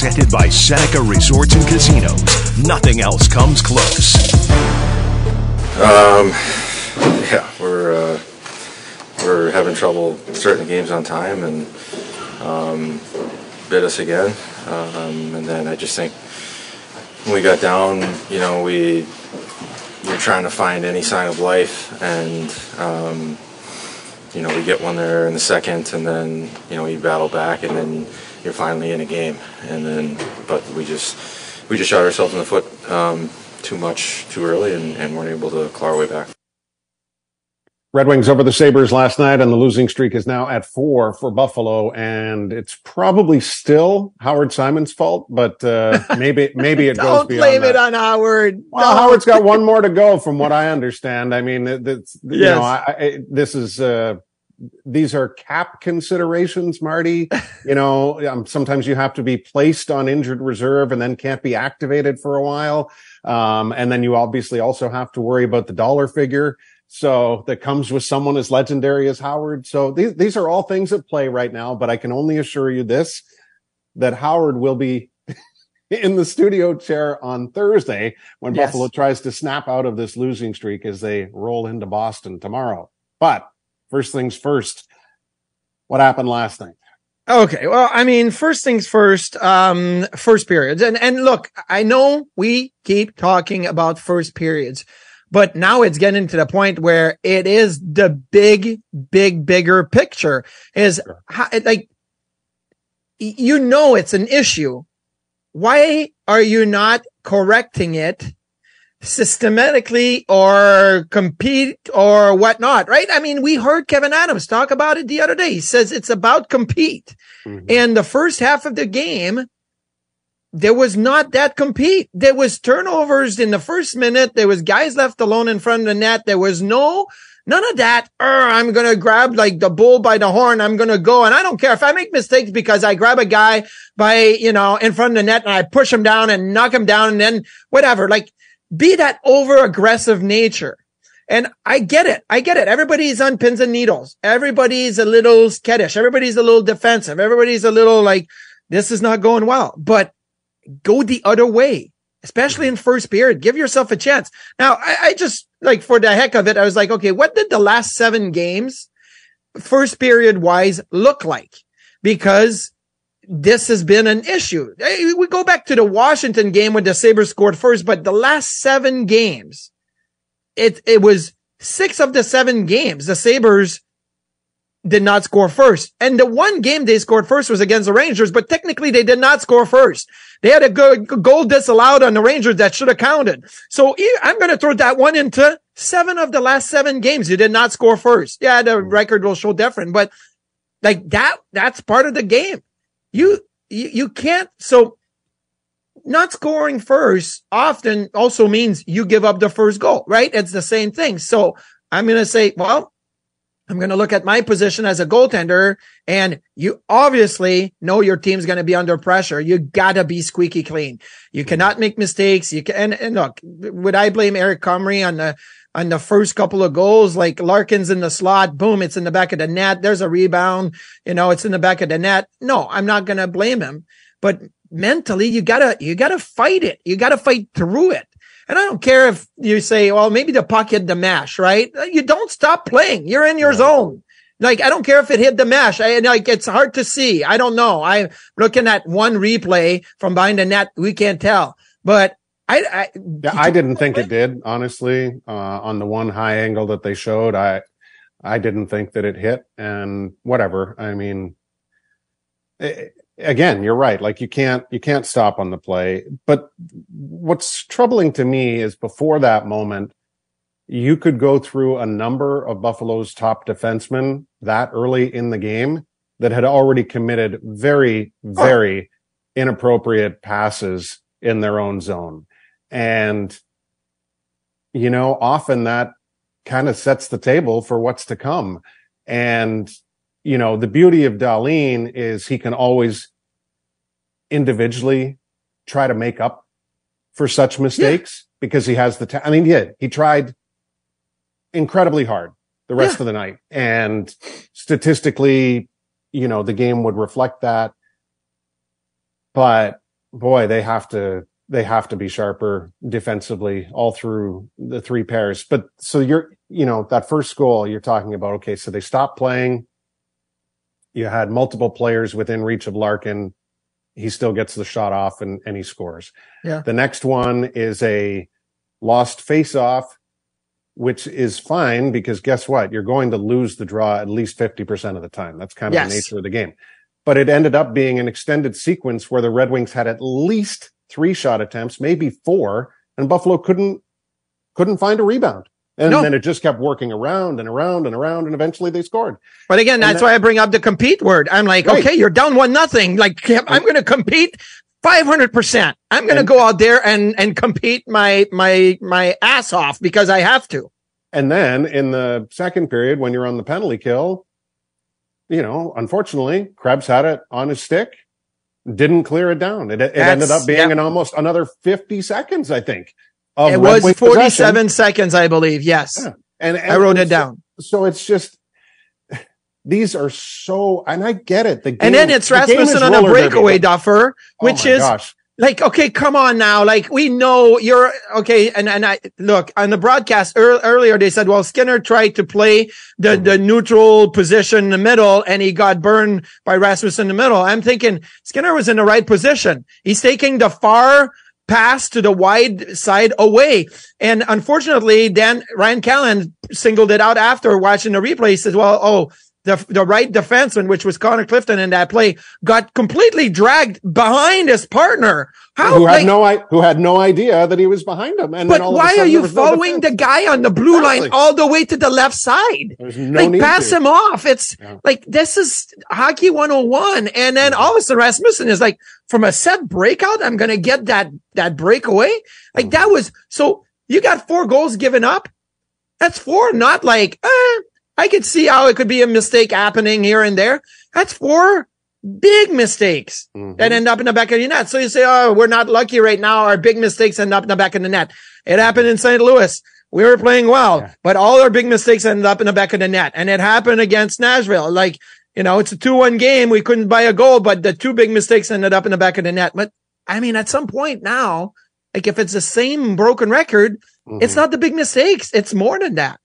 Presented by Seneca Resorts and Casinos. Nothing else comes close. Um, yeah, we're uh, we're having trouble starting the games on time, and um, bit us again. Um, and then I just think when we got down, you know, we were trying to find any sign of life, and um, you know, we get one there in the second, and then you know, we battle back, and then you're finally in a game. And then, but we just we just shot ourselves in the foot um, too much too early, and, and weren't able to claw our way back. Red Wings over the Sabres last night, and the losing streak is now at four for Buffalo. And it's probably still Howard Simon's fault, but uh, maybe maybe it goes beyond. Don't blame that. it on Howard. Well. Howard's got one more to go, from what I understand. I mean, it- it's you Yes. know, I, I, this is uh, these are cap considerations, Marty. You know, um, sometimes you have to be placed on injured reserve and then can't be activated for a while, um, and then you obviously also have to worry about the dollar figure. So that comes with someone as legendary as Howard. So these these are all things at play right now. But I can only assure you this: that Howard will be in the studio chair on Thursday when Yes. Buffalo tries to snap out of this losing streak as they roll into Boston tomorrow. But first things first, what happened last night? Okay. Well, I mean, first things first, um, first periods. And, and look, I know we keep talking about first periods, but now it's getting to the point where it is the big, big, bigger picture is how, like, you know, it's an issue. Why are you not correcting it systematically or compete or whatnot? Right. I mean, we heard Kevyn Adams talk about it the other day. He says it's about compete. Mm-hmm. And the first half of the game, there was not that compete. There was turnovers in the first minute. There was guys left alone in front of the net. There was no, none of that. "Er, I'm going to grab like the bull by the horn. I'm going to go. And I don't care if I make mistakes because I grab a guy by, you know, in front of the net and I push him down and knock him down and then whatever. Like be that over aggressive nature. And I get it. I get it. Everybody's on pins and needles. Everybody's a little skittish. Everybody's a little defensive. Everybody's a little like, this is not going well, but go the other way, especially in first period. Give yourself a chance. Now, I, I just like for the heck of it, I was like, okay, what did the last seven games first period wise look like? Because this has been an issue. We go back to the Washington game when the Sabres scored first, but the last seven games, it, it was six of the seven games. The Sabres did not score first. And the one game they scored first was against the Rangers, but technically they did not score first. They had a go- goal disallowed on the Rangers that should have counted. So I'm going to throw that one into seven of the last seven games. You did not score first. Yeah, the mm. record will show different, but like that, that's part of the game. You, you, you can't. So not scoring first often also means you give up the first goal, right? It's the same thing. So I'm going to say, well, I'm going to look at my position as a goaltender and you obviously know your team's going to be under pressure. You gotta be squeaky clean. You cannot make mistakes. You can, and, and look, would I blame Eric Comrie on the, on the first couple of goals, like Larkin's in the slot, boom, it's in the back of the net. There's a rebound, you know, it's in the back of the net. No, I'm not going to blame him, but mentally you gotta, you gotta fight it. You gotta fight through it. And I don't care if you say, well, maybe the puck hit the mash, right? You don't stop playing. You're in your zone. Like, I don't care if it hit the mesh. I like, it's hard to see. I don't know. I'm looking at one replay from behind the net. We can't tell, but I, I, yeah, I didn't think it did, honestly, uh, on the one high angle that they showed. I, I didn't think that it hit and whatever. I mean, it, again, you're right. Like you can't, you can't stop on the play. But what's troubling to me is before that moment, you could go through a number of Buffalo's top defensemen that early in the game that had already committed very, very inappropriate passes in their own zone. And, you know, often that kind of sets the table for what's to come. And, you know, the beauty of Dahlin is he can always individually try to make up for such mistakes yeah. because he has the ta- I mean, he did. He tried incredibly hard the rest yeah. of the night. And statistically, you know, the game would reflect that. But boy, they have to they have to be sharper defensively all through the three pairs. But so you're, you know, that first goal you're talking about, okay, so they stopped playing. You had multiple players within reach of Larkin. He still gets the shot off and, and he scores. Yeah. The next one is a lost face off, which is fine because guess what? You're going to lose the draw at least 50% of the time. That's kind of yes. the nature of the game. But it ended up being an extended sequence where the Red Wings had at least three shot attempts, maybe four, and Buffalo couldn't couldn't find a rebound. And no. then it just kept working around and around and around, and eventually they scored. But again, that's that, why I bring up the compete word. I'm like, right. okay, you're down one nothing. Like, I'm going to compete 500 percent. I'm going to go out there and and compete my my my ass off because I have to. And then in the second period, when you're on the penalty kill, you know, unfortunately, Krebs had it on his stick didn't clear it down. It, it ended up being yep. in almost another 50 seconds, I think. It was 47 possession. seconds, I believe. Yes. Yeah. And, and, I wrote it down. So it's just, these are so, and I get it. The game, and then it's Rasmussen on a breakaway duffer, which oh is, gosh like, okay, come on now. Like, we know you're okay. And, and I look on the broadcast er, earlier, they said, well, Skinner tried to play the, the neutral position in the middle and he got burned by Rasmus in the middle. I'm thinking Skinner was in the right position. He's taking the far pass to the wide side away. And unfortunately, then Ryan Callahan singled it out after watching the replay. He said, well, oh, the, the right defenseman, which was Connor Clifton in that play, got completely dragged behind his partner. How, who had like, no who had no idea that he was behind him. And but why are you following no the guy on the blue exactly. line all the way to the left side? There's no like pass to. him off. It's yeah. like this is hockey 101. And then all of a sudden Rasmussen is like, from a set breakout, I'm gonna get that that breakaway. Like mm-hmm. that was so you got four goals given up. That's four, not like eh, I could see how it could be a mistake happening here and there. That's four big mistakes mm-hmm. that end up in the back of your net. So you say, Oh, we're not lucky right now. Our big mistakes end up in the back of the net. It happened in St. Louis. We were playing well, yeah. but all our big mistakes ended up in the back of the net. And it happened against Nashville. Like, you know, it's a 2-1 game. We couldn't buy a goal, but the two big mistakes ended up in the back of the net. But I mean, at some point now, like if it's the same broken record, mm-hmm. it's not the big mistakes. It's more than that.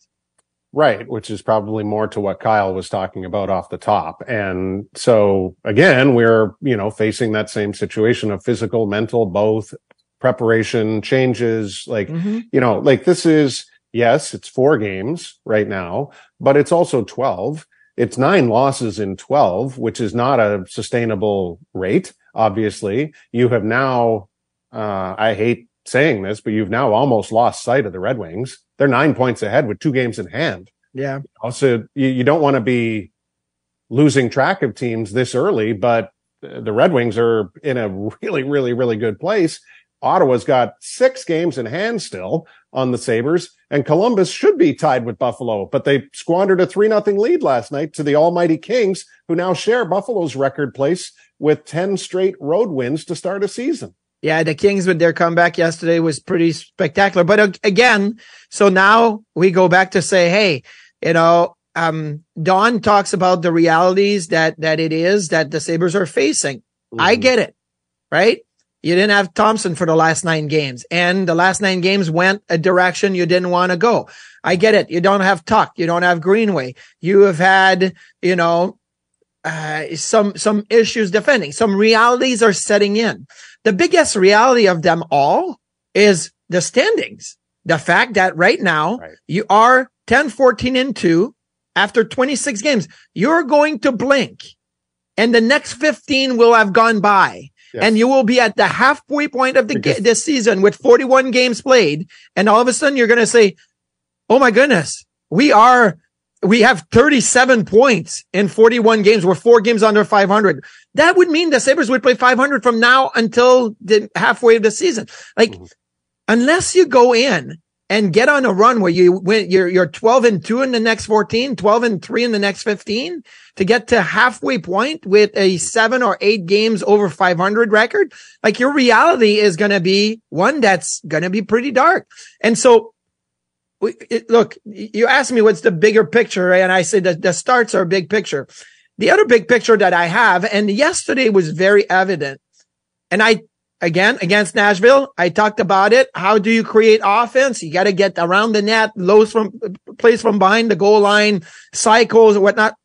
Right, which is probably more to what Kyle was talking about off the top. And so again, we're, you know, facing that same situation of physical, mental, both preparation, changes, like, mm-hmm. you know, like this is, yes, it's four games right now, but it's also 12. It's nine losses in 12, which is not a sustainable rate. Obviously, you have now, uh, I hate saying this, but you've now almost lost sight of the Red Wings they're nine points ahead with two games in hand. Yeah. Also, you, you don't want to be losing track of teams this early, but the Red Wings are in a really, really, really good place. Ottawa's got six games in hand still on the Sabres and Columbus should be tied with Buffalo, but they squandered a three nothing lead last night to the almighty Kings who now share Buffalo's record place with 10 straight road wins to start a season. Yeah, the Kings with their comeback yesterday was pretty spectacular. But again, so now we go back to say, hey, you know, um, Don talks about the realities that that it is that the Sabres are facing. Mm-hmm. I get it, right? you didn't have Thompson for the last nine games and the last nine games went a direction you didn't want to go. I get it. You don't have Tuch. You don't have Greenway. You have had, you know, uh, some, some issues defending. Some realities are setting in. The biggest reality of them all is the standings. The fact that right now right. you are 10, 14 and two after 26 games. You're going to blink and the next 15 will have gone by. Yes. And you will be at the halfway point of the ga- this season with 41 games played. And all of a sudden you're going to say, Oh my goodness, we are, we have 37 points in 41 games. We're four games under 500. That would mean the Sabres would play 500 from now until the halfway of the season. Like, mm-hmm. unless you go in and get on a run where you win, you're, you're 12 and two in the next 14, 12 and three in the next 15 to get to halfway point with a seven or eight games over 500 record. Like your reality is going to be one that's going to be pretty dark. And so it, look, you asked me what's the bigger picture, and I said that the starts are a big picture. The other big picture that I have, and yesterday was very evident, and I again against Nashville. I talked about it. How do you create offense? You got to get around the net, lows from plays from behind the goal line, cycles or whatnot.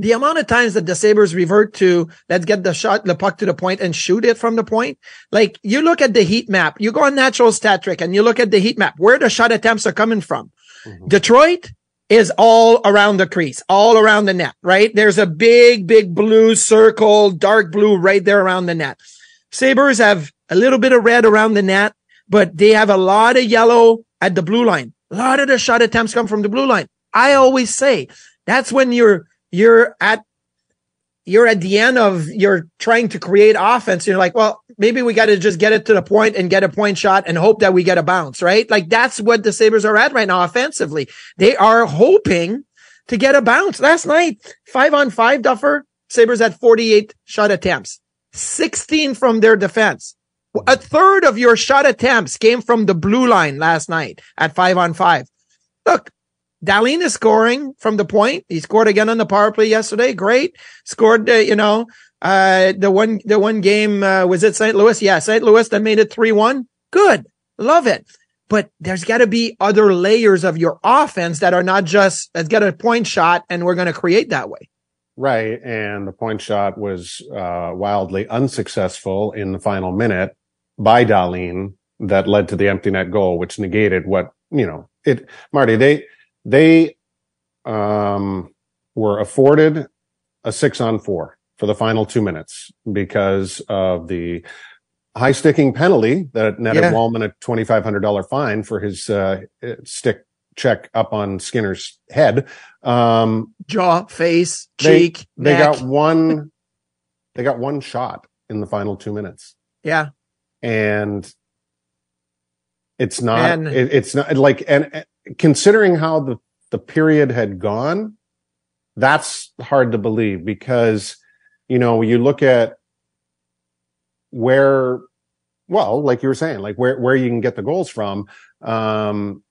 The amount of times that the Sabres revert to let's get the shot, the puck to the point and shoot it from the point. Like you look at the heat map, you go on natural stat trick and you look at the heat map, where the shot attempts are coming from. Mm-hmm. Detroit is all around the crease, all around the net, right? There's a big, big blue circle, dark blue right there around the net. Sabres have a little bit of red around the net, but they have a lot of yellow at the blue line. A lot of the shot attempts come from the blue line. I always say that's when you're, you're at, you're at the end of you're trying to create offense. You're like, well, maybe we got to just get it to the point and get a point shot and hope that we get a bounce, right? Like that's what the Sabres are at right now offensively. They are hoping to get a bounce. Last night, five on five, Duffer, Sabres had 48 shot attempts. 16 from their defense. A third of your shot attempts came from the blue line last night at five on five. Look, Dahlin is scoring from the point. He scored again on the power play yesterday. Great. Scored, uh, you know, uh, the one, the one game, uh, was it St. Louis? Yeah, St. Louis that made it 3-1. Good. Love it. But there's got to be other layers of your offense that are not just, let's get a point shot and we're going to create that way. Right. And the point shot was uh, wildly unsuccessful in the final minute by Dahlin that led to the empty net goal, which negated what, you know, it, Marty, they, they, um, were afforded a six on four for the final two minutes because of the high sticking penalty that netted yeah. Walman a $2,500 fine for his, uh, stick check up on Skinner's head. Um, jaw, face, cheek. They, they got one. They got one shot in the final two minutes. Yeah, and it's not. It, it's not like and considering how the the period had gone, that's hard to believe because you know you look at where well like you were saying like where where you can get the goals from um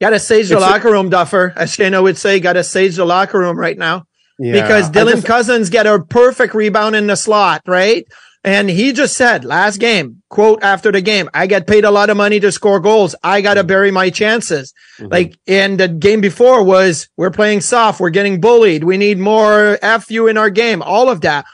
Gotta sage the locker room, Duffer. As Shano would say, gotta sage the locker room right now. Yeah, because Dylan just, Cozens get a perfect rebound in the slot, right? And he just said last game, quote after the game, I get paid a lot of money to score goals. I got to mm-hmm. bury my chances. Mm-hmm. Like, and the game before was we're playing soft. We're getting bullied. We need more FU in our game. All of that.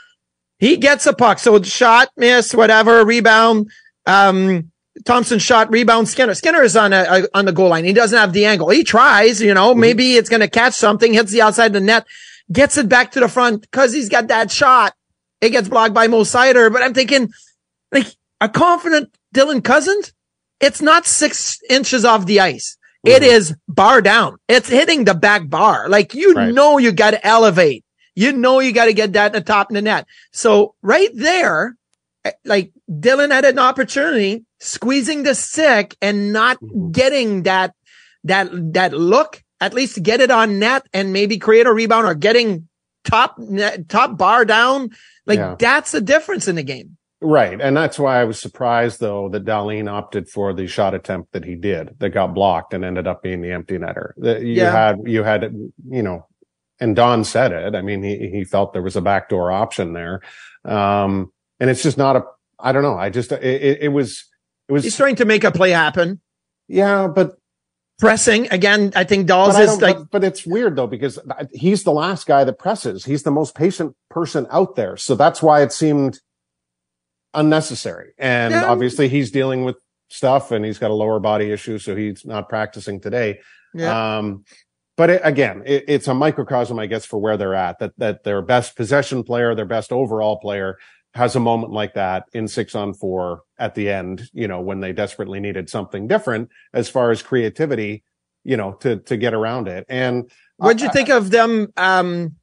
He gets a puck. So shot, miss, whatever, rebound. Um, Thompson shot, rebound, Skinner. Skinner is on a, a, on the goal line. He doesn't have the angle. He tries, you know, mm-hmm. maybe it's going to catch something, hits the outside of the net, gets it back to the front because he's got that shot. It gets blocked by Mo Seider. But I'm thinking, like, a confident Dylan Cozens, it's not six inches off the ice. Mm-hmm. It is bar down. It's hitting the back bar. Like, you right. know, you got to elevate. You know, you got to get that in the top of the net. So right there, eh, like Dylan had an opportunity squeezing the stick and not mm-hmm. getting that, that, that look, at least get it on net and maybe create a rebound or getting top, net, top bar down. Like yeah. that's the difference in the game. Right. And that's why I was surprised though that Dahlin opted for the shot attempt that he did that got blocked and ended up being the empty netter. That you yeah. had, you had, you know, and Don said it. I mean, he, he felt there was a backdoor option there. Um, and it's just not a. I don't know. I just it, it, it was it was. He's trying to make a play happen. Yeah, but pressing again. I think Dolls but is like but, but it's weird though because he's the last guy that presses. He's the most patient person out there, so that's why it seemed unnecessary. And Yeah. obviously, he's dealing with stuff, and he's got a lower body issue, so he's not practicing today. yeah. Um, but it, again, it, it's a microcosm, I guess, for where they're at. That that their best possession player, their best overall player, has a moment like that in six on four at the end. You know, when they desperately needed something different as far as creativity, you know, to to get around it. And What'd you I- think of them? Um,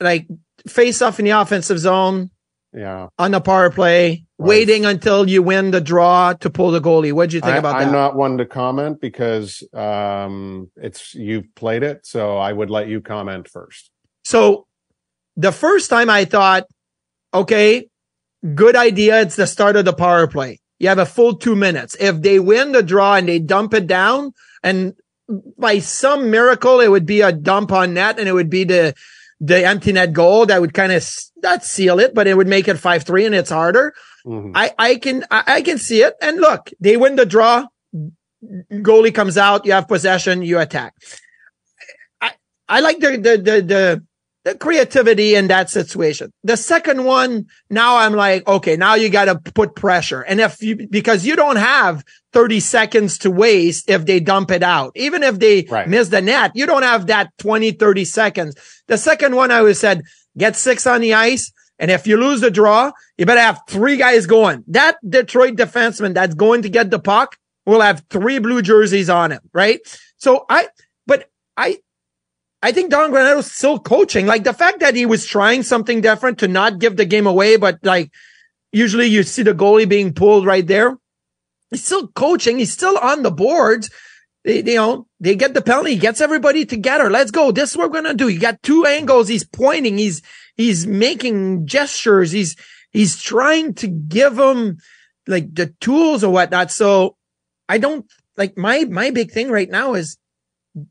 like face off in the offensive zone Yeah, on the power play, Right. waiting until you win the draw to pull the goalie. What'd you think I, about I'm that? not one to comment because um, it's you've played it, so I would let you comment first. So the first time I thought, okay, good idea. It's the start of the power play. You have a full two minutes. If they win the draw and they dump it down and by some miracle, it would be a dump on net and it would be the, the empty net goal that would kind of not seal it, but it would make it five, three and it's harder. Mhm. I, I can, I, I can see it. And look, they win the draw. Goalie comes out. You have possession. You attack. I, I like the, the, the, the, the creativity in that situation. The second one, now I'm like, okay, now you got to put pressure. And if you, because you don't have 30 seconds to waste if they dump it out, even if they Right. miss the net, you don't have that 20, 30 seconds. The second one, I always said, get six on the ice. And if you lose the draw, you better have three guys going. That Detroit defenseman that's going to get the puck will have three blue jerseys on him, right? So I, but I, I think Don Granato's still coaching. Like the fact that he was trying something different to not give the game away, but like usually you see the goalie being pulled right there. He's still coaching. He's still on the boards. They, you know, they get the penalty. He gets everybody together. Let's go. This is what we're going to do. You got two angles. He's pointing. He's, he's making gestures. He's, he's trying to give them like the tools or whatnot. So I don't like my, my big thing right now is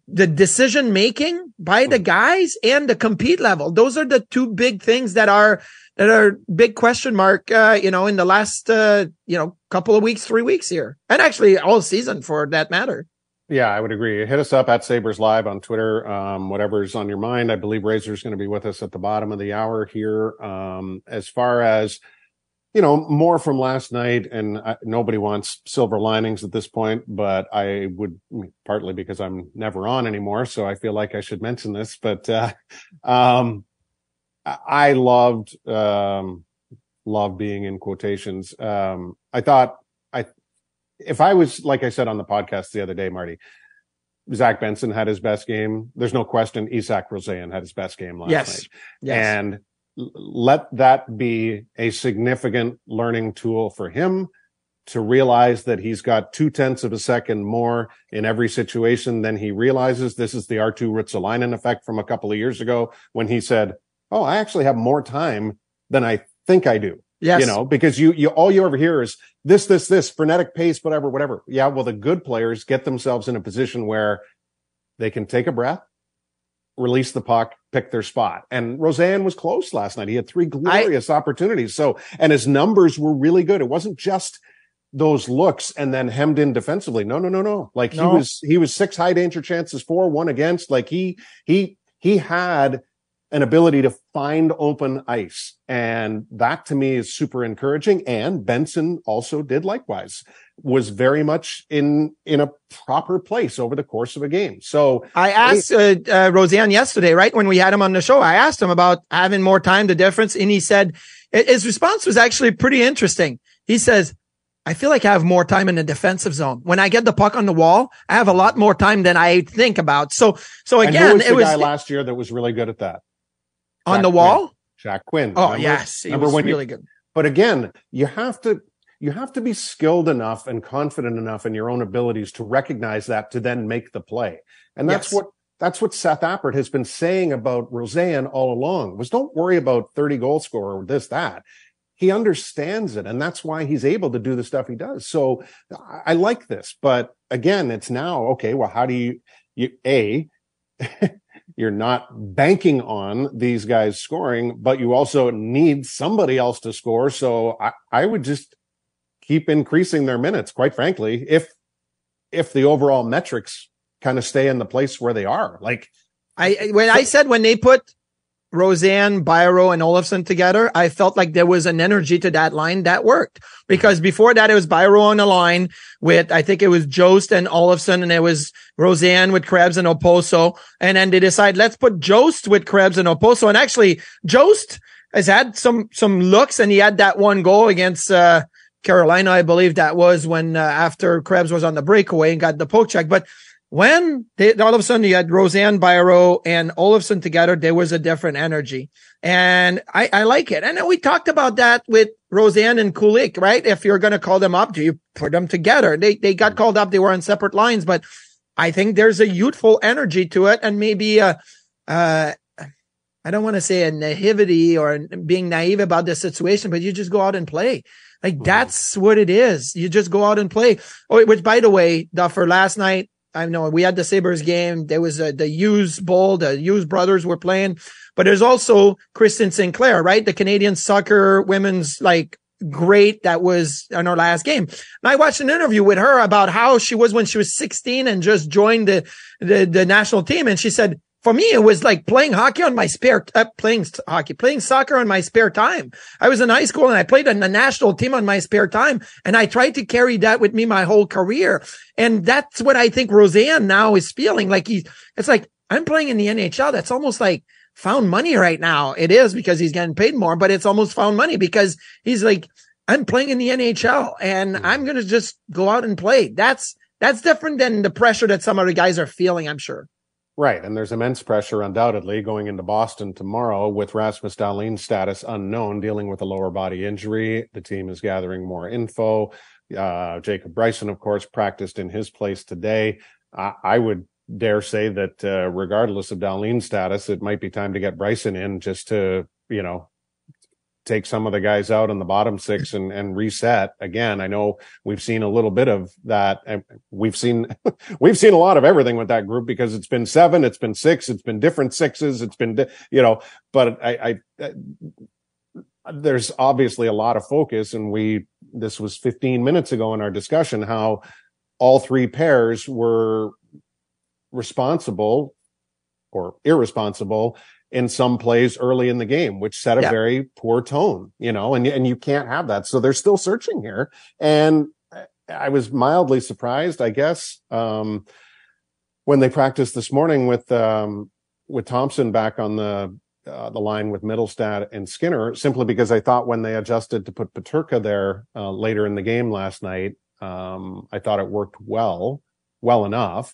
the decision making by the guys and the compete level. Those are the two big things that are, that are big question mark, uh, you know, in the last, uh, you know, couple of weeks, three weeks here and actually all season for that matter. Yeah, I would agree. Hit us up at Sabres Live on Twitter. Um, whatever's on your mind. I believe Razor's going to be with us at the bottom of the hour here. Um, as far as, you know, more from last night and uh, nobody wants silver linings at this point, but I would partly because I'm never on anymore. So I feel like I should mention this, but, uh, um, I I loved, um, love being in quotations. Um, I thought I, if I was, like I said on the podcast the other day, Marty, Zach Benson had his best game. There's no question Isak Rosén had his best game last Yes. night. Yes. And let that be a significant learning tool for him to realize that he's got two tenths of a second more in every situation than he realizes. This is the Arttu Ruotsalainen effect from a couple of years ago when he said, Oh, I actually have more time than I think I do yes. you know, because you, you, all you ever hear is this, this, this frenetic pace, whatever, whatever. Yeah. Well, the good players get themselves in a position where they can take a breath, release the puck, pick their spot. And Rosén was close last night. He had three glorious opportunities. So, and his numbers were really good. It wasn't just those looks and then hemmed in defensively. No, no, no, no. Like No. he was, he was six high danger chances, four, one against. Like he, he, he had an ability to find open ice. And that to me is super encouraging. And Benson also did likewise, was very much in, in a proper place over the course of a game. So I asked uh, uh, Rosén yesterday, right when we had him on the show. I asked him about having more time, to difference, and he said his response was actually pretty interesting. He says, "I feel like I have more time in the defensive zone. When I get the puck on the wall, I have a lot more time than I think about." So, so and who again, was the it was guy last year that was really good at that? On Jack the wall. Jack Quinn. Oh remember? yes, he was when you- really good. But again, you have to you have to be skilled enough and confident enough in your own abilities to recognize that to then make the play. And that's Yes. what that's what Seth Appert has been saying about Rosén all along was don't worry about 30 goal scorer or this, that. He understands it. And that's why he's able to do the stuff he does. So I, I like this, but again, it's now, okay, well, how do you, you, A, you're not banking on these guys scoring, but you also need somebody else to score. So I, I would just keep increasing their minutes, quite frankly, if if the overall metrics kind of stay in the place where they are. Like I when I said when they put Rosén, Biro, and Olofsson together, I felt like there was an energy to that line that worked. Because before that, it was Biro on the line with, I think it was Jost and Olofsson, and it was Rosén with Krebs and Okposo. And then they decide, let's put Jost with Krebs and Okposo. And actually, Jost has had some, some looks, and he had that one goal against, uh, Carolina, I believe that was when, uh, after Krebs was on the breakaway and got the poke check. But when they, all of a sudden you had Rosén Biro and Olofsson together, there was a different energy. And I, I like it. And we talked about that with Rosén and Kulich, right? If you're going to call them up, do you put them together? They, they got called up. They were on separate lines, but I think there's a youthful energy to it and maybe a, uh, I don't want to say a naivety or being naive about the situation, but you just go out and play. Like mm-hmm. that's what it is. You just go out and play. Oh, which by the way, Duffer, last night, I know we had the Sabres game. There was a, the Hughes Bowl, the Hughes brothers were playing, but there's also Christine Sinclair, right? The Canadian soccer women's like great that was in her last game. And I watched an interview with her about how she was when she was 16 and just joined the, the, the national team. And she said, for me, it was like playing hockey on my spare, uh, playing hockey, playing soccer on my spare time. I was in high school and I played on the national team on my spare time. And I tried to carry that with me my whole career. And that's what I think Rosén now is feeling like he, it's like, I'm playing in the NHL. That's almost like found money right now. It is because he's getting paid more, but it's almost found money because he's like, I'm playing in the NHL and I'm going to just go out and play. That's, that's different than the pressure that some other guys are feeling, I'm sure. Right. And there's immense pressure, undoubtedly, going into Boston tomorrow with Rasmus Dahlin's status unknown, dealing with a lower body injury. The team is gathering more info. Uh, Jacob Bryson, of course, practiced in his place today. I, I would dare say that, uh, regardless of Dahlin's status, it might be time to get Bryson in just to, you know, take some of the guys out in the bottom six and, and reset again. I know we've seen a little bit of that. We've seen, we've seen a lot of everything with that group because it's been seven, it's been six, it's been different sixes, it's been, you know, but I, I, I there's obviously a lot of focus and we, this was 15 minutes ago in our discussion, how all three pairs were responsible or irresponsible in some plays early in the game, which set a yeah. very poor tone, you know, and, and you can't have that. So they're still searching here. And I was mildly surprised, I guess, um, when they practiced this morning with, um, with Thompson back on the, uh, the line with Mittelstadt and Skinner, simply because I thought when they adjusted to put Peterka there, uh, later in the game last night, um, I thought it worked well, well enough.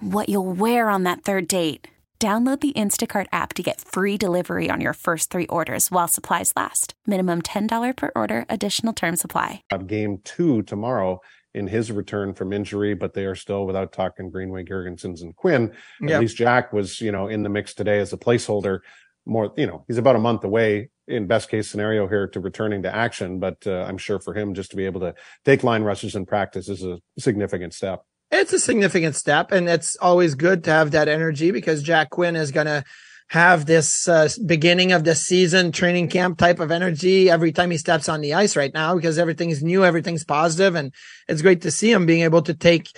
what you'll wear on that third date. Download the Instacart app to get free delivery on your first three orders while supplies last. Minimum $10 per order, additional term supply. Game two tomorrow in his return from injury, but they are still without talking Greenway, Girgensons, and Quinn. At yep. least Jack was, you know, in the mix today as a placeholder. More, you know, he's about a month away in best case scenario here to returning to action, but uh, I'm sure for him just to be able to take line rushes in practice is a significant step. It's a significant step, and it's always good to have that energy because Jack Quinn is going to have this uh, beginning of the season training camp type of energy every time he steps on the ice right now because everything's new, everything's positive, and it's great to see him being able to take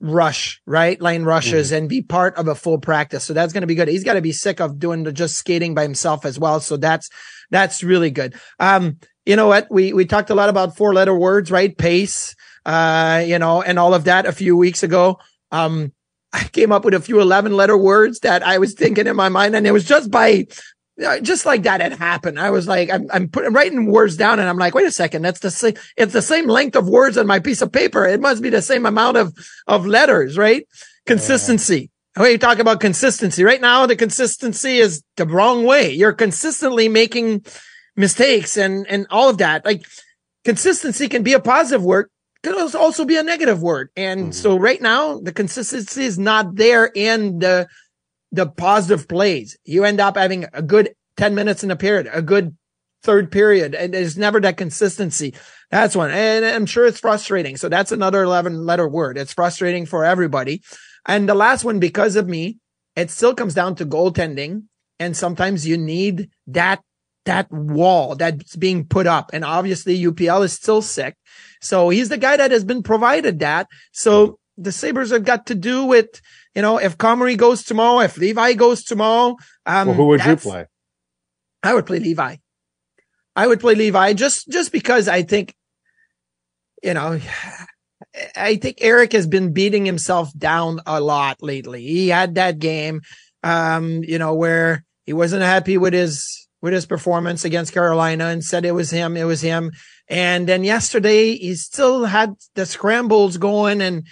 rush, right? Line rushes mm-hmm. and be part of a full practice. So that's going to be good. He's got to be sick of doing the just skating by himself as well. So that's, that's really good. Um, you know what? We, we talked a lot about four letter words, right? Pace uh, you know, and all of that a few weeks ago. Um, I came up with a few 11 letter words that I was thinking in my mind. And it was just by, uh, just like that had happened. I was like, I'm, I'm putting, writing words down and I'm like, wait a second. That's the same, it's the same length of words on my piece of paper. It must be the same amount of, of letters, right? Consistency. when you talk about consistency, right now the consistency is the wrong way. You're consistently making mistakes and and all of that. Like consistency can be a positive word, can also be a negative word. And mm-hmm. so right now the consistency is not there in the the positive plays. You end up having a good 10 minutes in a period, a good third period, and there's never that consistency. That's one. And I'm sure it's frustrating. So that's another 11 letter word. It's frustrating for everybody. And the last one, because of me, it still comes down to goaltending. And sometimes you need that, that wall that's being put up. And obviously UPL is still sick. So he's the guy that has been provided that. So the Sabres have got to do with, you know, if Comrie goes tomorrow, if Levi goes tomorrow. Um, well, who would you play? I would play Levi. I would play Levi just, just because I think, you know, I think Eric has been beating himself down a lot lately. He had that game, um, you know, where he wasn't happy with his with his performance against Carolina and said it was him, it was him. And then yesterday he still had the scrambles going and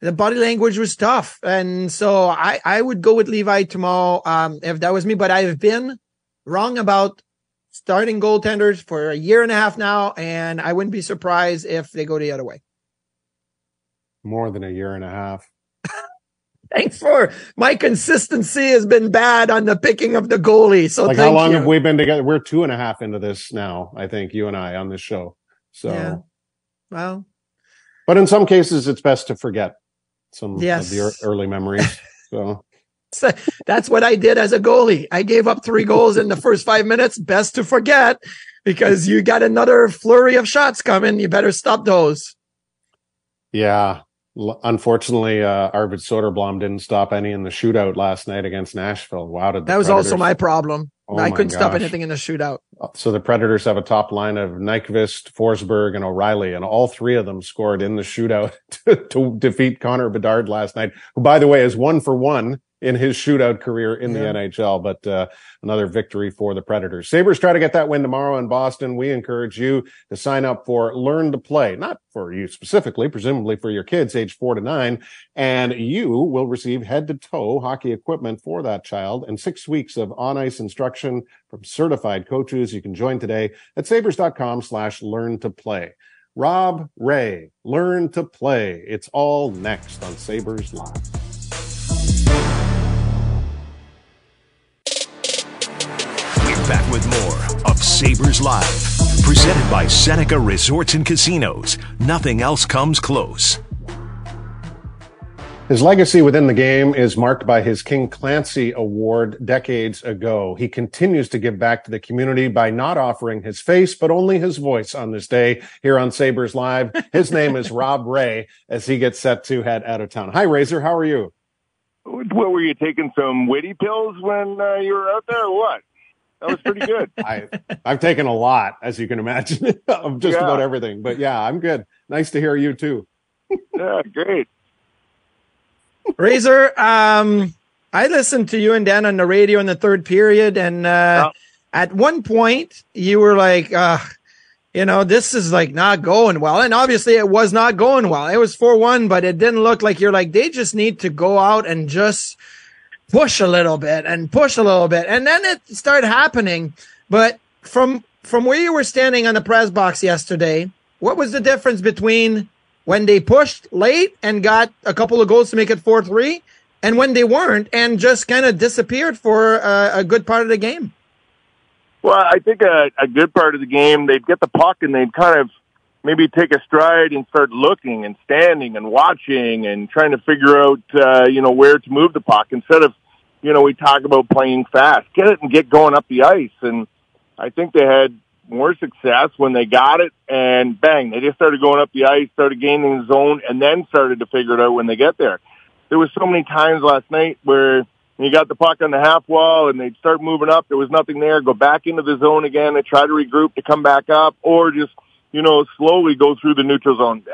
the body language was tough. And so I, I would go with Levi tomorrow, um, if that was me, but I've been wrong about starting goaltenders for a year and a half now. And I wouldn't be surprised if they go the other way more than a year and a half. Thanks for my consistency has been bad on the picking of the goalie. So like how long you. have we been together? We're two and a half into this now. I think you and I on this show. So, yeah. well, but in some cases, it's best to forget some yes. of the early memories. So. so that's what I did as a goalie. I gave up three goals in the first five minutes. Best to forget because you got another flurry of shots coming. You better stop those. Yeah, unfortunately, uh, Arvid Soderblom didn't stop any in the shootout last night against Nashville. Wow, did that was Predators... also my problem. Oh I couldn't gosh. stop anything in the shootout. Uh, so the Predators have a top line of Nyquist, Forsberg, and O'Reilly, and all three of them scored in the shootout to, to defeat Connor Bedard last night, who, by the way, is one for one in his shootout career in yeah. the NHL, but uh, another victory for the Predators. Sabres try to get that win tomorrow in Boston. We encourage you to sign up for Learn to Play, not for you specifically, presumably for your kids age four to nine, and you will receive head to toe hockey equipment for that child and six weeks of on ice instruction from certified coaches. You can join today at sabres.com slash learn to play. Rob Ray, learn to play. It's all next on Sabres Live. Sabres Live, presented by Seneca Resorts and Casinos. Nothing else comes close. His legacy within the game is marked by his King Clancy Award decades ago. He continues to give back to the community by not offering his face, but only his voice on this day here on Sabres Live. His name is Rob Ray as he gets set to head out of town. Hi, Razor. How are you? What were you taking some witty pills when uh, you were out there or what? That was pretty good. I I've taken a lot, as you can imagine, of just yeah. about everything. But yeah, I'm good. Nice to hear you too. yeah, great. Razor, um, I listened to you and Dan on the radio in the third period, and uh, at one point you were like, uh, you know, this is like not going well. And obviously it was not going well. It was 4-1, but it didn't look like you're like, they just need to go out and just push a little bit and push a little bit. And then it started happening. But from from where you were standing on the press box yesterday, what was the difference between when they pushed late and got a couple of goals to make it 4-3 and when they weren't and just kind of disappeared for a, a, good part of the game? Well, I think a, a good part of the game, they'd get the puck and they'd kind of maybe take a stride and start looking and standing and watching and trying to figure out, uh, you know, where to move the puck instead of, you know, we talk about playing fast. Get it and get going up the ice. And I think they had more success when they got it and bang, they just started going up the ice, started gaining the zone, and then started to figure it out when they get there. There was so many times last night where you got the puck on the half wall and they'd start moving up. There was nothing there. Go back into the zone again and try to regroup to come back up or just – you know, slowly go through the neutral zone.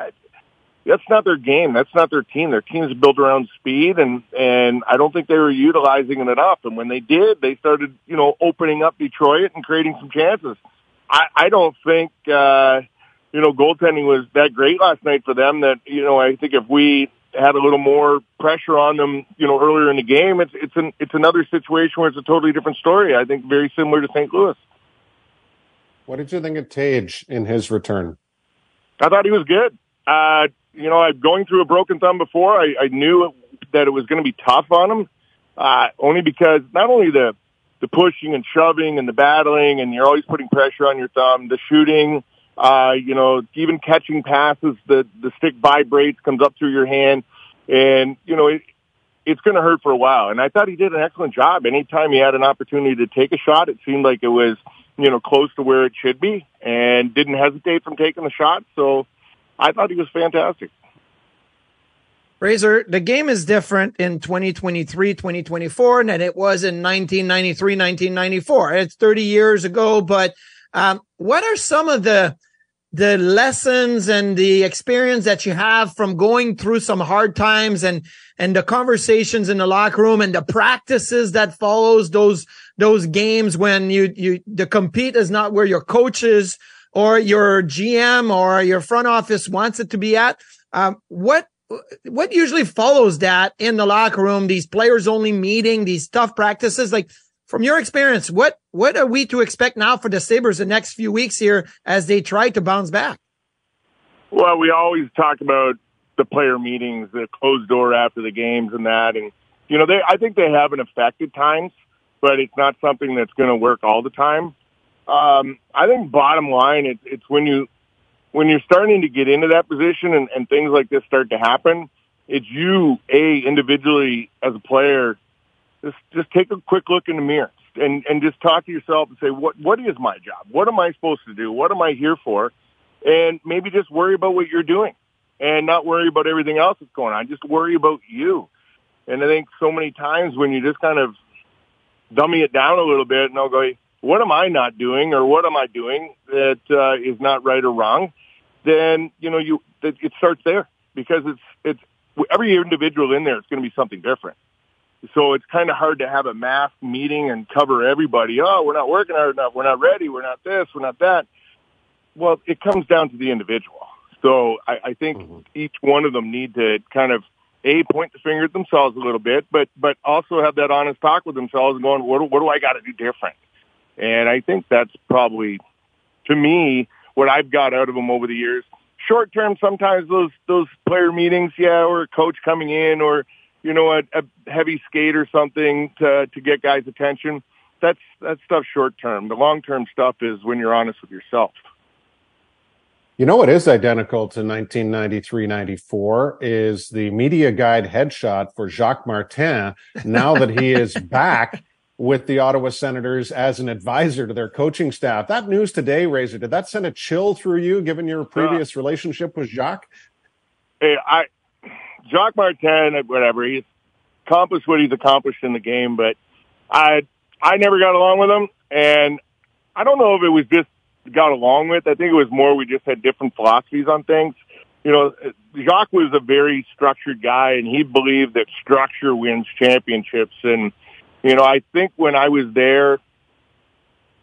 That's not their game. That's not their team. Their team is built around speed, and and I don't think they were utilizing it enough. And when they did, they started, you know, opening up Detroit and creating some chances. I, I don't think, uh, you know, goaltending was that great last night for them. That you know, I think if we had a little more pressure on them, you know, earlier in the game, it's it's an it's another situation where it's a totally different story. I think very similar to St. Louis. What did you think of Tage in his return? I thought he was good. Uh, you know, I'm going through a broken thumb before. I, I knew that it was going to be tough on him, uh, only because not only the the pushing and shoving and the battling, and you're always putting pressure on your thumb, the shooting, uh, you know, even catching passes, the the stick vibrates, comes up through your hand, and you know it, it's going to hurt for a while. And I thought he did an excellent job. Anytime he had an opportunity to take a shot, it seemed like it was you know close to where it should be, and didn't hesitate from taking the shot. So I thought he was fantastic. Razor, the game is different in 2023, 2024 than it was in 1993, 1994. It's 30 years ago, but um, what are some of the the lessons and the experience that you have from going through some hard times and and the conversations in the locker room and the practices that follows those those games when you you the compete is not where your coaches or your GM or your front office wants it to be at. Um, what what usually follows that in the locker room? These players only meeting, these tough practices, like from your experience, what what are we to expect now for the Sabres the next few weeks here as they try to bounce back? Well, we always talk about the player meetings, the closed door after the games, and that, and you know, they I think they have an effect at times, but it's not something that's going to work all the time. Um, I think bottom line, it's it's when you when you're starting to get into that position and, and things like this start to happen, it's you a individually as a player just just take a quick look in the mirror and and just talk to yourself and say what what is my job? What am I supposed to do? What am I here for? And maybe just worry about what you're doing and not worry about everything else that's going on. Just worry about you. And I think so many times when you just kind of dummy it down a little bit and I'll go, what am I not doing or what am I doing that uh, is not right or wrong? Then, you know, you, it starts there because it's, it's every individual in there is going to be something different. So it's kind of hard to have a mass meeting and cover everybody. Oh, we're not working hard enough. We're not ready. We're not this. We're not that. Well, it comes down to the individual. So I, I think mm-hmm. each one of them need to kind of a point the finger at themselves a little bit, but but also have that honest talk with themselves going, what, what do I got to do different? And I think that's probably, to me, what I've got out of them over the years. Short term, sometimes those those player meetings, yeah, or a coach coming in, or you know, a, a heavy skate or something to to get guys' attention. That's that stuff short term. The long term stuff is when you're honest with yourself. You know what is identical to 1993-94 is the media guide headshot for Jacques Martin now that he is back with the Ottawa Senators as an advisor to their coaching staff. That news today, Razor, did that send a chill through you given your previous uh, relationship with Jacques? Hey, I Jacques Martin, whatever, he's accomplished what he's accomplished in the game, but I I never got along with him, and I don't know if it was just got along with. I think it was more we just had different philosophies on things. You know, Jacques was a very structured guy, and he believed that structure wins championships. And you know, I think when I was there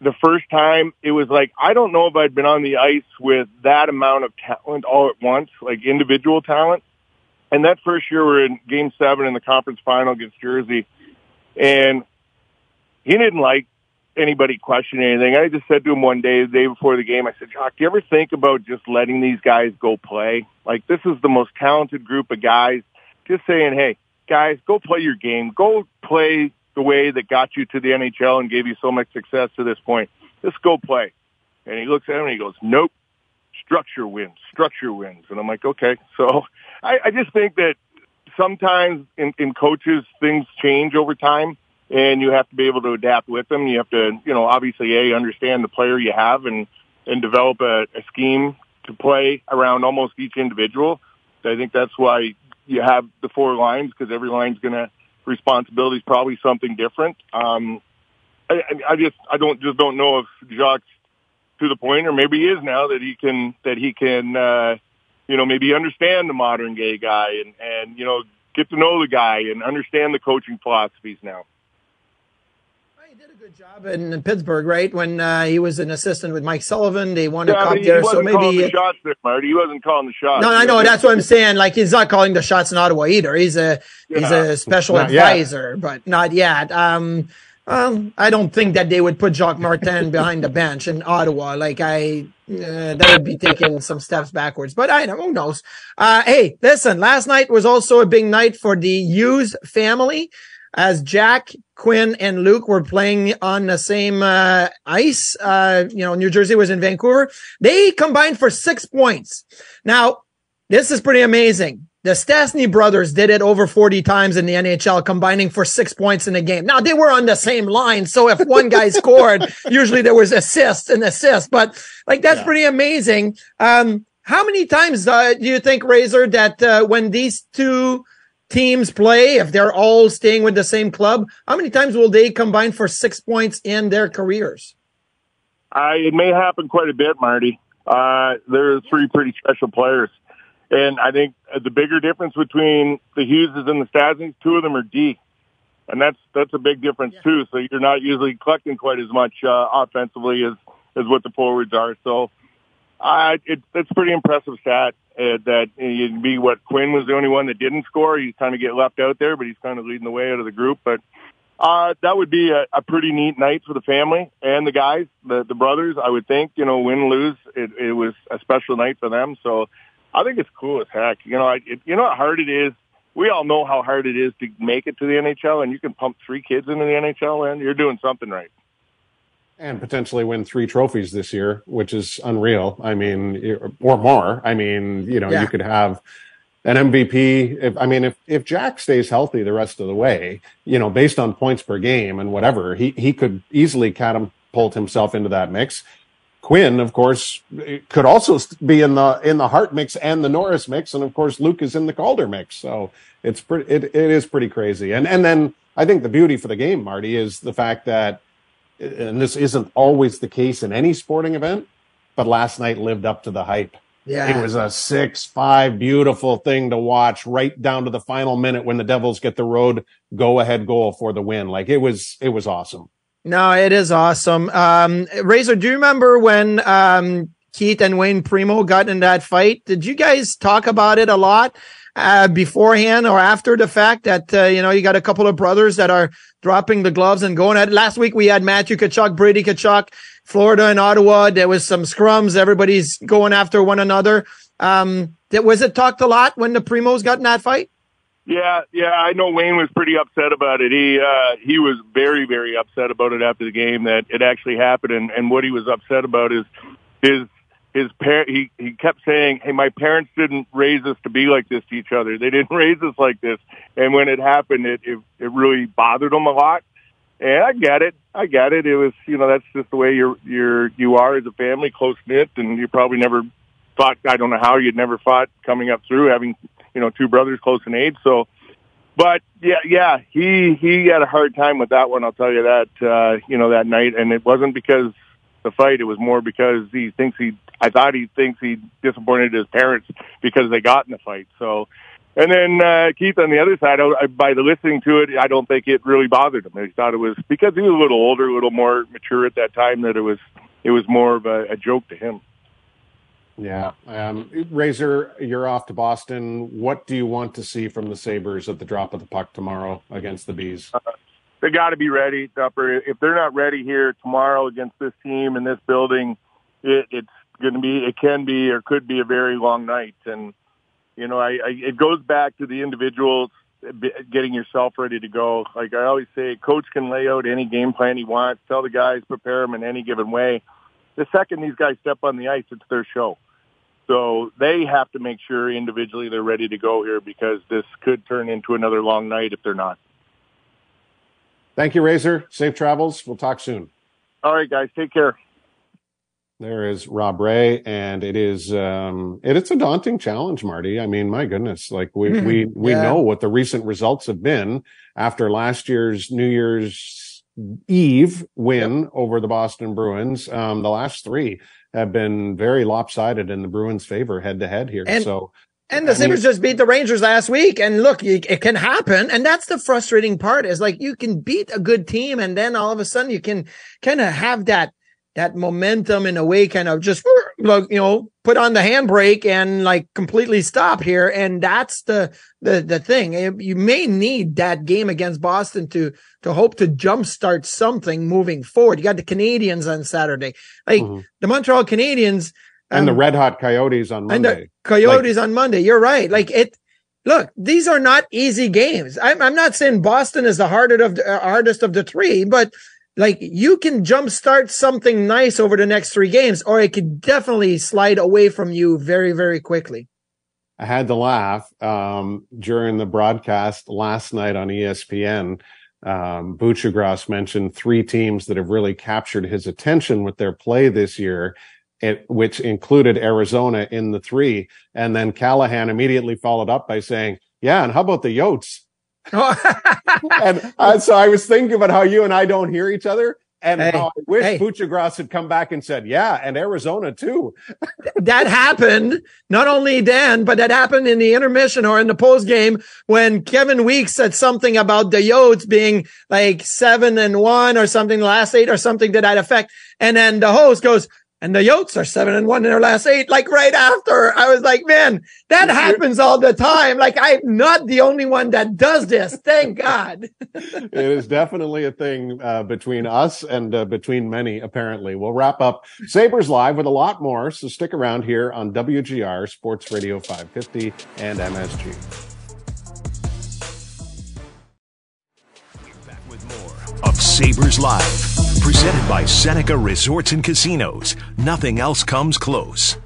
the first time, it was like I don't know if I'd been on the ice with that amount of talent all at once, like individual talent. And that first year, we are in Game Seven in the conference final against Jersey, and he didn't like anybody question anything. I just said to him one day, the day before the game, I said, Jacques, do you ever think about just letting these guys go play? Like, this is the most talented group of guys. Just saying, hey, guys, go play your game. Go play the way that got you to the NHL and gave you so much success to this point. Just go play. And he looks at him and he goes, nope, structure wins, structure wins. And I'm like, okay. So I, I just think that sometimes in, in coaches, things change over time and you have to be able to adapt with them. You have to, you know, obviously a understand the player you have and, and develop a, a scheme to play around almost each individual. So I think that's why you have the four lines because every line's going to responsibility is probably something different. Um, I, I just I don't just don't know if Jacques to the point, or maybe he is now that he can that he can uh, you know maybe understand the modern gay guy and and you know get to know the guy and understand the coaching philosophies now. He did a good job in, in Pittsburgh, right? When uh, he was an assistant with Mike Sullivan, they won a Yeah, cup but he there. wasn't So maybe calling the shots there, Marty. He wasn't calling the shots. no, I know that's what I'm saying. Like he's not calling the shots in Ottawa either. He's a he's a special Not yet. advisor, but not yet. Um, um, I don't think that they would put Jacques Martin behind the bench in Ottawa. Like I, uh, that would be taking some steps backwards. But I don't. Who knows? Uh, hey, listen. Last night was also a big night for the Hughes family, as Jack, Quinn, and Luke were playing on the same uh, ice. Uh, you know, New Jersey was in Vancouver. They combined for six points. Now, this is pretty amazing. The Stastny brothers did it over 40 times in the NHL, combining for six points in a game. Now they were on the same line. So if one guy scored, usually there was assists and assists, but like that's pretty amazing. Um, how many times uh, do you think, Razor, that uh, when these two teams play, if they're all staying with the same club, how many times will they combine for six points in their careers? Uh, it may happen quite a bit, Marty. Uh, there are three pretty special players. And I think the bigger difference between the Hugheses and the Stastnys, two of them are D. And that's, that's a big difference too. So you're not usually collecting quite as much, uh, offensively as, as what the forwards are. So, uh, it, it's pretty impressive stat uh, that you'd be what Quinn was the only one that didn't score. He's kind of get left out there, but he's kind of leading the way out of the group. But uh, that would be a, a pretty neat night for the family and the guys, the the brothers. I would think, you know, win lose, it, it was a special night for them. So I think it's cool as heck. You know, I, it, you know how hard it is. We all know how hard it is to make it to the NHL, and you can pump three kids into the NHL, and you're doing something right. And potentially win three trophies this year, which is unreal. I mean, or more. I mean, you know, Yeah. you could have an MVP. If I mean, if if Jack stays healthy the rest of the way, you know, based on points per game and whatever, he he could easily catapult himself into that mix. Quinn, of course, could also be in the in the Hart mix and the Norris mix, and of course, Luke is in the Calder mix. So it's pretty. It, it is pretty crazy. And and then I think the beauty for the game, Marty, is the fact that and this isn't always the case in any sporting event, but last night lived up to the hype. Yeah. It was a six five beautiful thing to watch right down to the final minute when the Devils get the road go ahead goal for the win. Like it was it was awesome. No, it is awesome. Um, Razor, do you remember when um, Keith and Wayne Primeau got in that fight? Did you guys talk about it a lot uh, beforehand or after the fact that, uh, you know, you got a couple of brothers that are dropping the gloves and going at it? Last week we had Matthew Tkachuk, Brady Tkachuk, Florida and Ottawa. There was some scrums. Everybody's going after one another. Um, that, was it talked a lot when the Primeaus got in that fight? Yeah, yeah, I know Wayne was pretty upset about it. He uh he was very very upset about it after the game that it actually happened and and what he was upset about is his his par- he he kept saying, "Hey, my parents didn't raise us to be like this to each other. They didn't raise us like this." And when it happened, it it, it really bothered him a lot. And I get it. I get it. It was, you know, that's just the way you're you're you are as a family, close knit, and you probably never thought. I don't know how you'd never fought coming up through having you know, two brothers close in age. So, but yeah, yeah, he, he had a hard time with that one. I'll tell you that, uh, you know, that night. And it wasn't because the fight. It was more because he thinks he, I thought he thinks he disappointed his parents because they got in the fight. So, and then, uh, Keith on the other side, I, by the listening to it, I don't think it really bothered him. He thought it was because he was a little older, a little more mature at that time that it was, it was more of a, a joke to him. Yeah. Um, Razor, you're off to Boston. What do you want to see from the Sabres at the drop of the puck tomorrow against the Bees? They got to be ready, Dupper. If they're not ready here tomorrow against this team in this building, it, it's going to be, it can be or could be a very long night. And you know, I, I it goes back to the individuals getting yourself ready to go. Like I always say, coach can lay out any game plan he wants, tell the guys prepare them in any given way. The second these guys step on the ice, it's their show. So they have to make sure individually they're ready to go here because this could turn into another long night if they're not. Thank you, Razor. Safe travels. We'll talk soon. All right, guys, take care. There is Rob Ray, and it is um, it, it's a daunting challenge, Marty. I mean, my goodness, like we we we Yeah. know what the recent results have been after last year's New Year's Eve win over the Boston Bruins. Um, the last three have been very lopsided in the Bruins' favor head to head here. And- so And the I Sabres mean, just beat the Rangers last week. And look, it can happen. And that's the frustrating part is like you can beat a good team and then all of a sudden you can kind of have that that momentum in a way kind of just like, you know put on the handbrake and like completely stop here and that's the the the thing you may need that game against boston to to hope to jumpstart something moving forward you got the Canadiens on saturday like mm-hmm. the montreal canadiens and um, the red hot coyotes on monday and the coyotes like, on monday. You're right. Like it look these are not easy games. I'm, I'm not saying boston is the hardest of the, uh, hardest of the three but like you can jumpstart something nice over the next three games, or it could definitely slide away from you very, very quickly. I had to laugh um, during the broadcast last night on ESPN. Um, Buccigross mentioned three teams that have really captured his attention with their play this year, it, which included Arizona in the three. And then Callahan immediately followed up by saying, "Yeah, and how about the Yotes?" and uh, so I was thinking about how you and I don't hear each other. And hey, how I wish hey. Buccigross had come back and said, yeah, and Arizona too. that happened not only then, but that happened in the intermission or in the post game when Kevin Weeks said something about the Yotes being like seven and one or something, last eight or something to that effect. And then the host goes, and the Yotes are seven and one in their last eight. Like right after, I was like, man, that happens all the time. Like I'm not the only one that does this. Thank God. it is definitely a thing uh, between us and uh, between many. Apparently, we'll wrap up Sabres live with a lot more. So stick around here on WGR Sports Radio 550 and MSG. Of Sabres Live Presented by Seneca Resorts and Casinos. Nothing else comes close.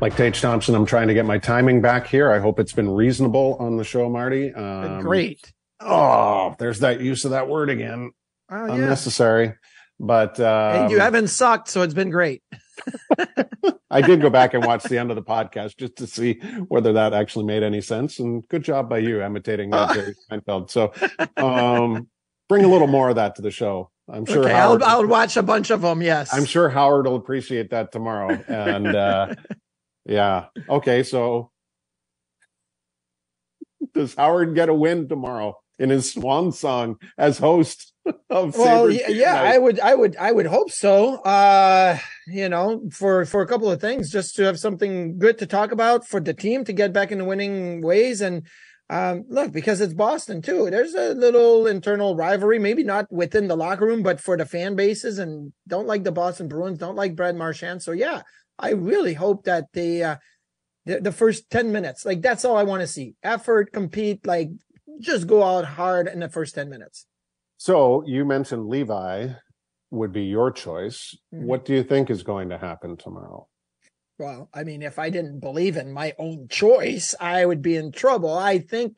Like Tage Thompson, I'm trying to get my timing back here. I hope it's been reasonable on the show, Marty. Um, Great. Oh, there's that use of that word again. Oh, yeah. Unnecessary. But um, you haven't sucked, so it's been great. I did go back and watch the end of the podcast just to see whether that actually made any sense. And good job by you imitating uh, Jerry Seinfeld. So, um, bring a little more of that to the show. I'm sure okay, Howard, I'll, I'll watch a bunch of them. Yes. I'm sure Howard will appreciate that tomorrow. And, uh, yeah. Okay. So does Howard get a win tomorrow in his swan song as host of well, yeah, yeah I would, I would, I would hope so. Uh, you know, for, for a couple of things, just to have something good to talk about for the team to get back into winning ways and, um, look, because it's Boston too. There's a little internal rivalry, maybe not within the locker room, but for the fan bases and don't like the Boston Bruins, don't like Brad Marchand. So yeah, I really hope that they, uh, the, the first 10 minutes, like that's all I want to see. Effort, compete, like just go out hard in the first 10 minutes. So you mentioned Levi would be your choice. Mm-hmm. What do you think is going to happen tomorrow? Well, I mean, if I didn't believe in my own choice, I would be in trouble. I think,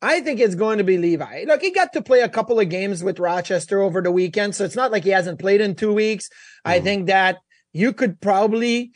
I think it's going to be Levi. Look, he got to play a couple of games with Rochester over the weekend, so it's not like he hasn't played in two weeks. Mm. I think that you could probably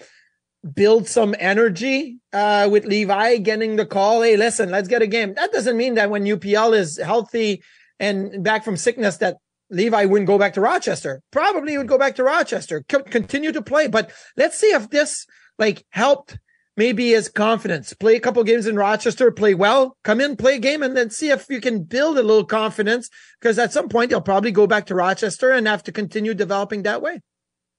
build some energy uh, with Levi getting the call. Hey, listen, let's get a game. That doesn't mean that when UPL is healthy and back from sickness that Levi wouldn't go back to Rochester. Probably he would go back to Rochester, C- continue to play. But let's see if this like helped maybe his confidence. Play a couple games in Rochester, play well, come in, play a game, and then see if you can build a little confidence. Because at some point, he'll probably go back to Rochester and have to continue developing that way.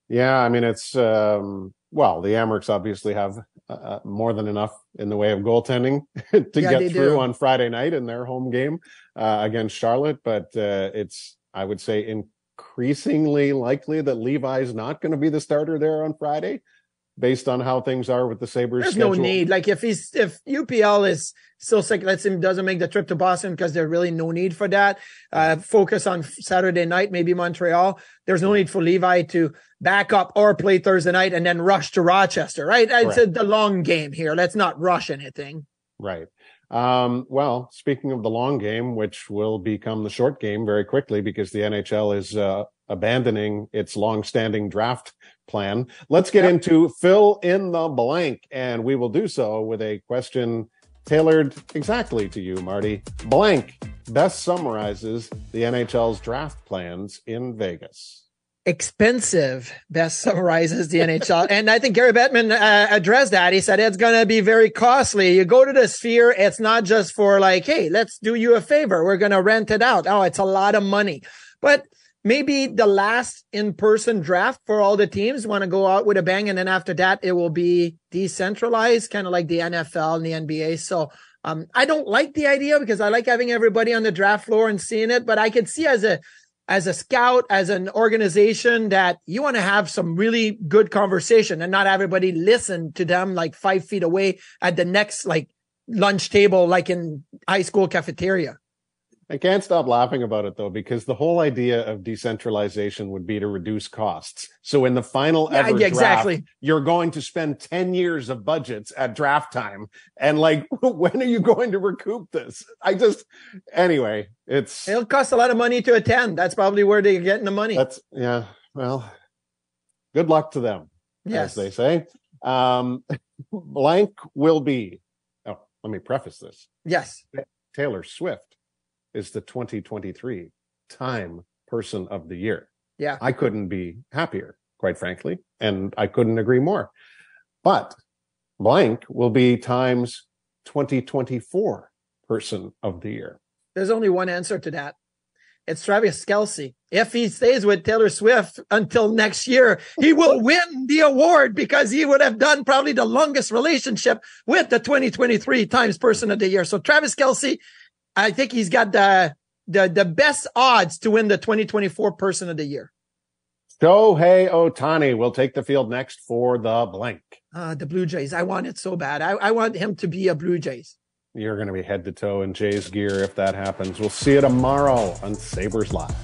Yeah, I mean, it's um, well, the Amerks obviously have uh, uh more than enough in the way of goaltending to yeah, get through do. on Friday night in their home game uh, against Charlotte, but uh, it's I would say increasingly likely that Levi's not going to be the starter there on Friday based on how things are with the Sabres. There's schedule. no need. Like if he's if UPL is still sick, let's him doesn't make the trip to Boston because there's really no need for that. Uh, focus on Saturday night, maybe Montreal. There's no need for Levi to back up or play Thursday night and then rush to Rochester. Right? It's a, the long game here. Let's not rush anything. Right. Um, well, speaking of the long game, which will become the short game very quickly because the NHL is uh, abandoning its long-standing draft plan. Let's get yep. into fill in the blank, and we will do so with a question tailored exactly to you, Marty. Blank best summarizes the NHL's draft plans in Vegas. expensive best summarizes the NHL. and I think Gary Bettman uh, addressed that. He said it's going to be very costly. You go to the sphere. It's not just for like, Hey, let's do you a favor. We're going to rent it out. Oh, it's a lot of money, but maybe the last in-person draft for all the teams want to go out with a bang. And then after that, it will be decentralized, kind of like the NFL and the NBA. So, um, I don't like the idea because I like having everybody on the draft floor and seeing it, but I can see as a, as a scout, as an organization that you want to have some really good conversation and not everybody listen to them like five feet away at the next like lunch table, like in high school cafeteria. I can't stop laughing about it though, because the whole idea of decentralization would be to reduce costs. So in the final Yeah, ever yeah, draft, exactly. you're going to spend 10 years of budgets at draft time. And like, when are you going to recoup this? I just, anyway, it's, It'll cost a lot of money to attend. That's probably where they're getting the money. that's, yeah, well, good luck to them, yes. as they say. Um, blank will be, oh, let me preface this. Yes. Taylor Swift is the 2023 Time Person of the Year. Yeah. I couldn't be happier, quite frankly, and I couldn't agree more. But blank will be Time's 2024 Person of the Year. There's only one answer to that. It's Travis Kelce. If he stays with Taylor Swift until next year, he will win the award because he would have done probably the longest relationship with the 2023 Times Person of the Year. So Travis Kelce, I think he's got the the the best odds to win the 2024 Person of the Year. Shohei Ohtani will take the field next for the blank. Uh, the Blue Jays. I want it so bad. I, I want him to be a Blue Jays. You're going to be head to toe in Jay's gear if that happens. We'll see you tomorrow on Sabres Live.